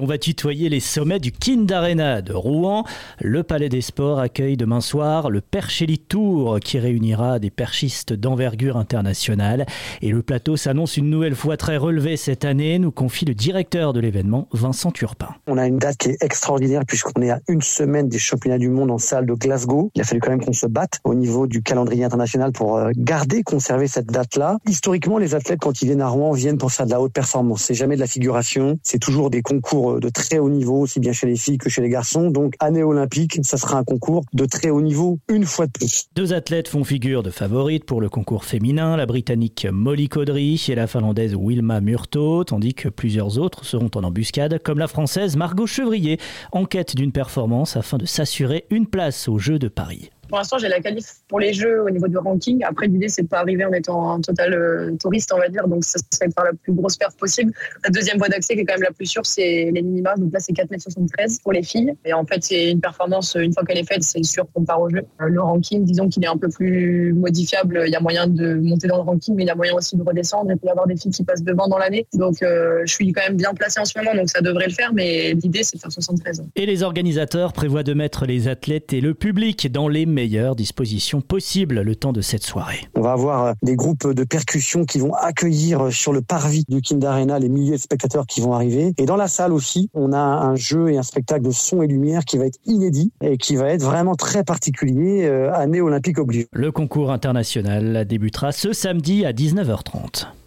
On va tutoyer les sommets du Kind Arena de Rouen. Le Palais des Sports accueille demain soir le Perchelli Tour qui réunira des perchistes d'envergure internationale. Et le plateau s'annonce une nouvelle fois très relevé cette année, nous confie le directeur de l'événement, Vincent Turpin. On a une date qui est extraordinaire puisqu'on est à une semaine des championnats du monde en salle de Glasgow. Il a fallu quand même qu'on se batte au niveau du calendrier international pour euh, garder, conserver cette date-là. Historiquement, les athlètes, quand ils viennent à Rouen, viennent pour faire de la haute performance. C'est jamais de la figuration, c'est toujours des concours de très haut niveau, aussi bien chez les filles que chez les garçons. Donc, année olympique, ça sera un concours de très haut niveau, une fois de plus. Deux athlètes font figure de favorites pour le concours féminin, la britannique Molly Caudry et la finlandaise Wilma Murto, tandis que plusieurs autres seront en embuscade, comme la française Margot Chevrier, en quête d'une performance afin de s'assurer une place aux Jeux de Paris. Pour l'instant, j'ai la qualif pour les jeux au niveau du ranking. Après, l'idée, c'est de pas arriver en étant un total euh, touriste, on va dire. Donc, ça serait par la plus grosse perte possible. La deuxième voie d'accès, qui est quand même la plus sûre, c'est les minima. Donc là, c'est 4,73 pour les filles. Et en fait, c'est une performance, une fois qu'elle est faite, c'est sûr qu'on part au jeu. Euh, le ranking, disons qu'il est un peu plus modifiable. Il y a moyen de monter dans le ranking, mais il y a moyen aussi de redescendre. Peut y avoir des filles qui passent devant dans l'année. Donc, euh, je suis quand même bien placé en ce moment, donc ça devrait le faire. Mais l'idée, c'est de faire 73. Et les organisateurs prévoient de mettre les athlètes et le public dans les meilleures dispositions possible le temps de cette soirée. On va avoir euh, des groupes de percussion qui vont accueillir euh, sur le parvis du Kind Arena les milliers de spectateurs qui vont arriver. Et dans la salle aussi, on a un jeu et un spectacle de son et lumière qui va être inédit et qui va être vraiment très particulier, euh, année olympique oblige. Le concours international débutera ce samedi à 19h30.